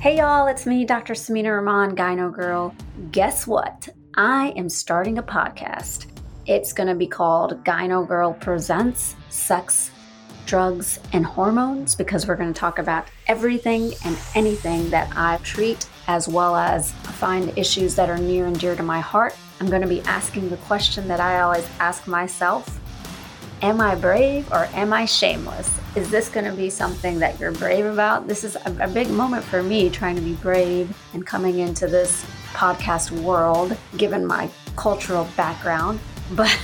Hey y'all, it's me, Dr. Sameena Rahman, Gyno Girl. Guess what? I am starting a podcast. It's going to be called Gyno Girl Presents Sex, Drugs, and Hormones because we're going to talk about everything and anything that I treat as well as find issues that are near and dear to my heart. I'm going to be asking the question that I always ask myself Am I brave or am I shameless? Is this going to be something that you're brave about? This is a, a, big moment for me trying to be brave and coming into this podcast world, given my cultural background. But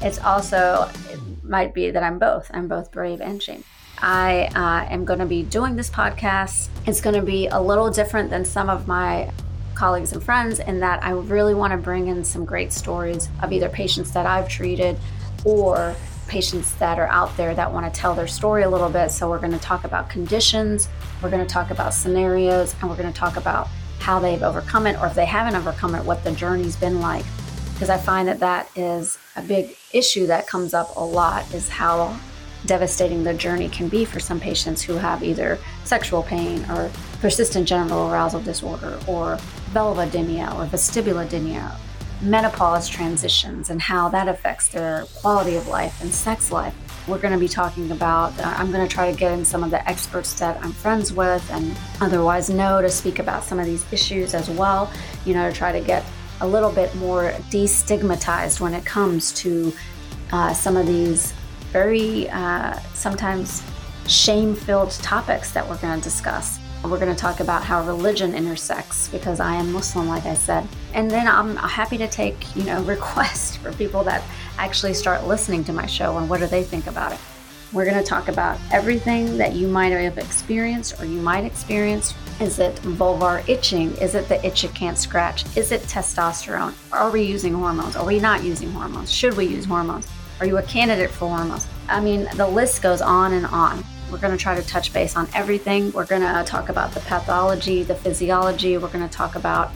it's also, it might be that I'm both. I'm both brave and shameless. I uh, am going to be doing this podcast. It's going to be a little different than some of my colleagues and friends in that I really want to bring in some great stories of either patients that I've treated or patients that are out there that want to tell their story a little bit. So, we're going to talk about conditions, we're going to talk about scenarios, and we're going to talk about how they've overcome it, or if they haven't overcome it, what the journey's been like. Because I find that that is a big issue that comes up a lot is how devastating the journey can be for some patients who have either sexual pain or persistent genital arousal disorder or vulvodynia or vestibulodynia menopause transitions and how that affects their quality of life and sex life. We're going to be talking about, uh, I'm going to try to get in some of the experts that I'm friends with and otherwise know to speak about some of these issues as well, you know, to try to get a little bit more destigmatized when it comes to uh, some of these very uh, sometimes shame filled topics that we're going to discuss. We're going to talk about how religion intersects because I am Muslim, like I said. And then I'm happy to take, you know, requests for people that actually start listening to my show and what do they think about it. We're going to talk about everything that you might have experienced or you might experience. Is it vulvar itching? Is it the itch you can't scratch? Is it testosterone? Are we using hormones? Are we not using hormones? Should we use hormones? Are you a candidate for hormones? I mean, the list goes on and on. We're going to try to touch base on everything. We're going to talk about the pathology, the physiology. We're going to talk about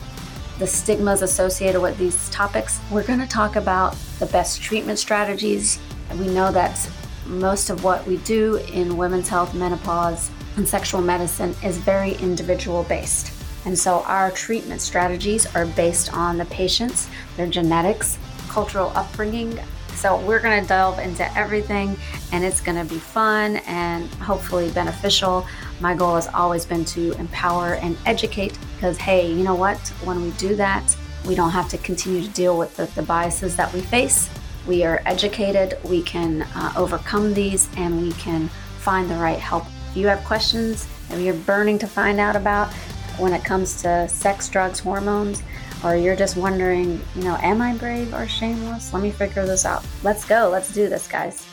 the stigmas associated with these topics. We're going to talk about the best treatment strategies. We know that most of what we do in women's health, menopause, and sexual medicine is very individual based. And so our treatment strategies are based on the patients, their genetics, cultural upbringing, so we're going to delve into everything and it's going to be fun and hopefully beneficial. My goal has always been to empower and educate because, hey, you know what? When we do that, we don't have to continue to deal with the, the biases that we face. We are educated, we can uh, overcome these, and we can find the right help. If you have questions and you're burning to find out about when it comes to sex, drugs, hormones, or you're just wondering, you know, am I brave or shameless? Let me figure this out. Let's go. Let's do this, guys.